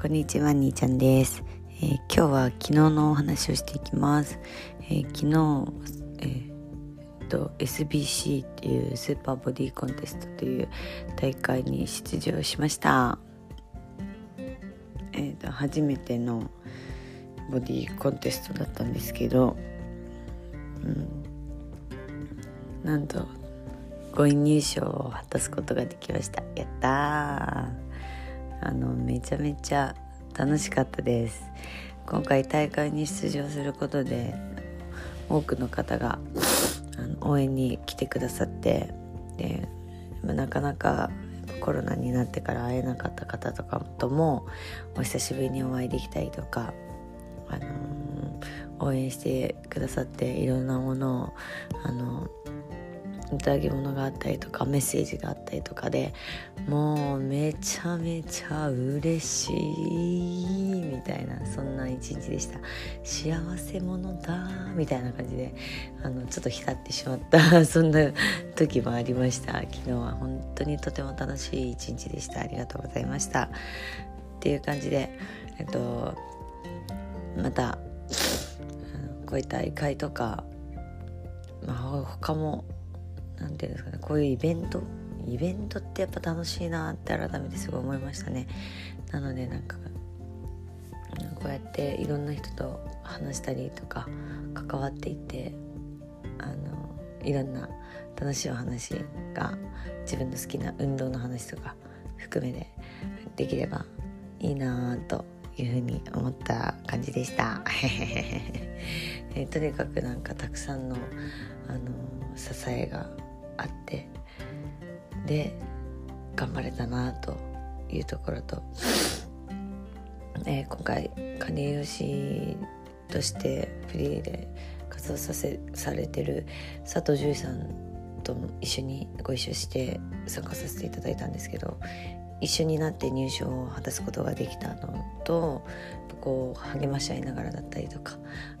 こんにちは、にーちゃんです、えー今日は昨日のお話をしていきます。えー昨日、えーと SBC っていうスーパーボディコンテストという大会に出場しました。えーと初めてのボディコンテストだったんですけど、うん、なんと5位入賞を果たすことができました。やったーあのめちゃめちゃ楽しかったです。今回大会に出場することで多くの方が応援に来てくださってでなかなかコロナになってから会えなかった方とかともお久しぶりにお会いできたりとか、あのー応援してくださっていろんなものを、あのいただき物があったりとかメッセージがあったりとかでもうめちゃめちゃ嬉しいみたいなそんな一日でした。幸せ者だみたいな感じであのちょっと浸ってしまった そんな時もありました。昨日は本当にとても楽しい一日でした。ありがとうございました。っていう感じでえっとまたこういった大会とか、まあ、他もなんていうんですかねこういうイベントイベントってやっぱ楽しいなって改めてすごい思いましたね。なのでなんかこうやっていろんな人と話したりとか関わっていてあのいろんな楽しいお話が自分の好きな運動の話とか含めてできればいいなぁというふうに思った感じでした、えとにかくなんかたくさんのあの支えがあってで頑張れたなというところと、えー今回管理栄養士としてフリーで活動させされてる佐藤樹さんと一緒にご一緒して参加させていただいたんですけど一緒になって入賞を果たすことができたのとこう励まし合いながらだったりとか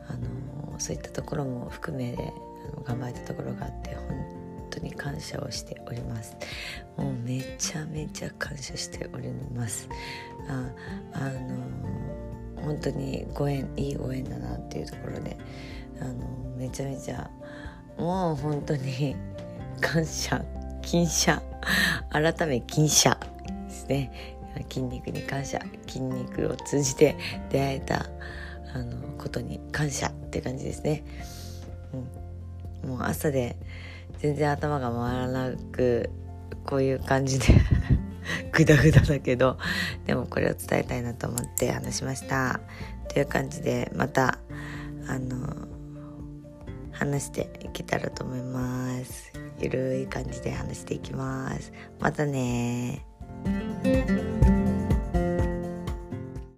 あのそういったところも含めであの頑張れたところがあって本当に感謝をしております。もうめちゃめちゃ感謝しております。ああの本当にご縁いいご縁だなっていうところであのめちゃめちゃもう本当に感謝金謝改め金謝ですね。筋肉に感謝筋肉を通じて出会えたあのことに感謝って感じですね、うん、もう朝で全然頭が回らなくこういう感じで グダグダだけどでもこれを伝えたいなと思って話しました。という感じでまたあの話していけたらと思います。ゆるい感じで話していきます。またね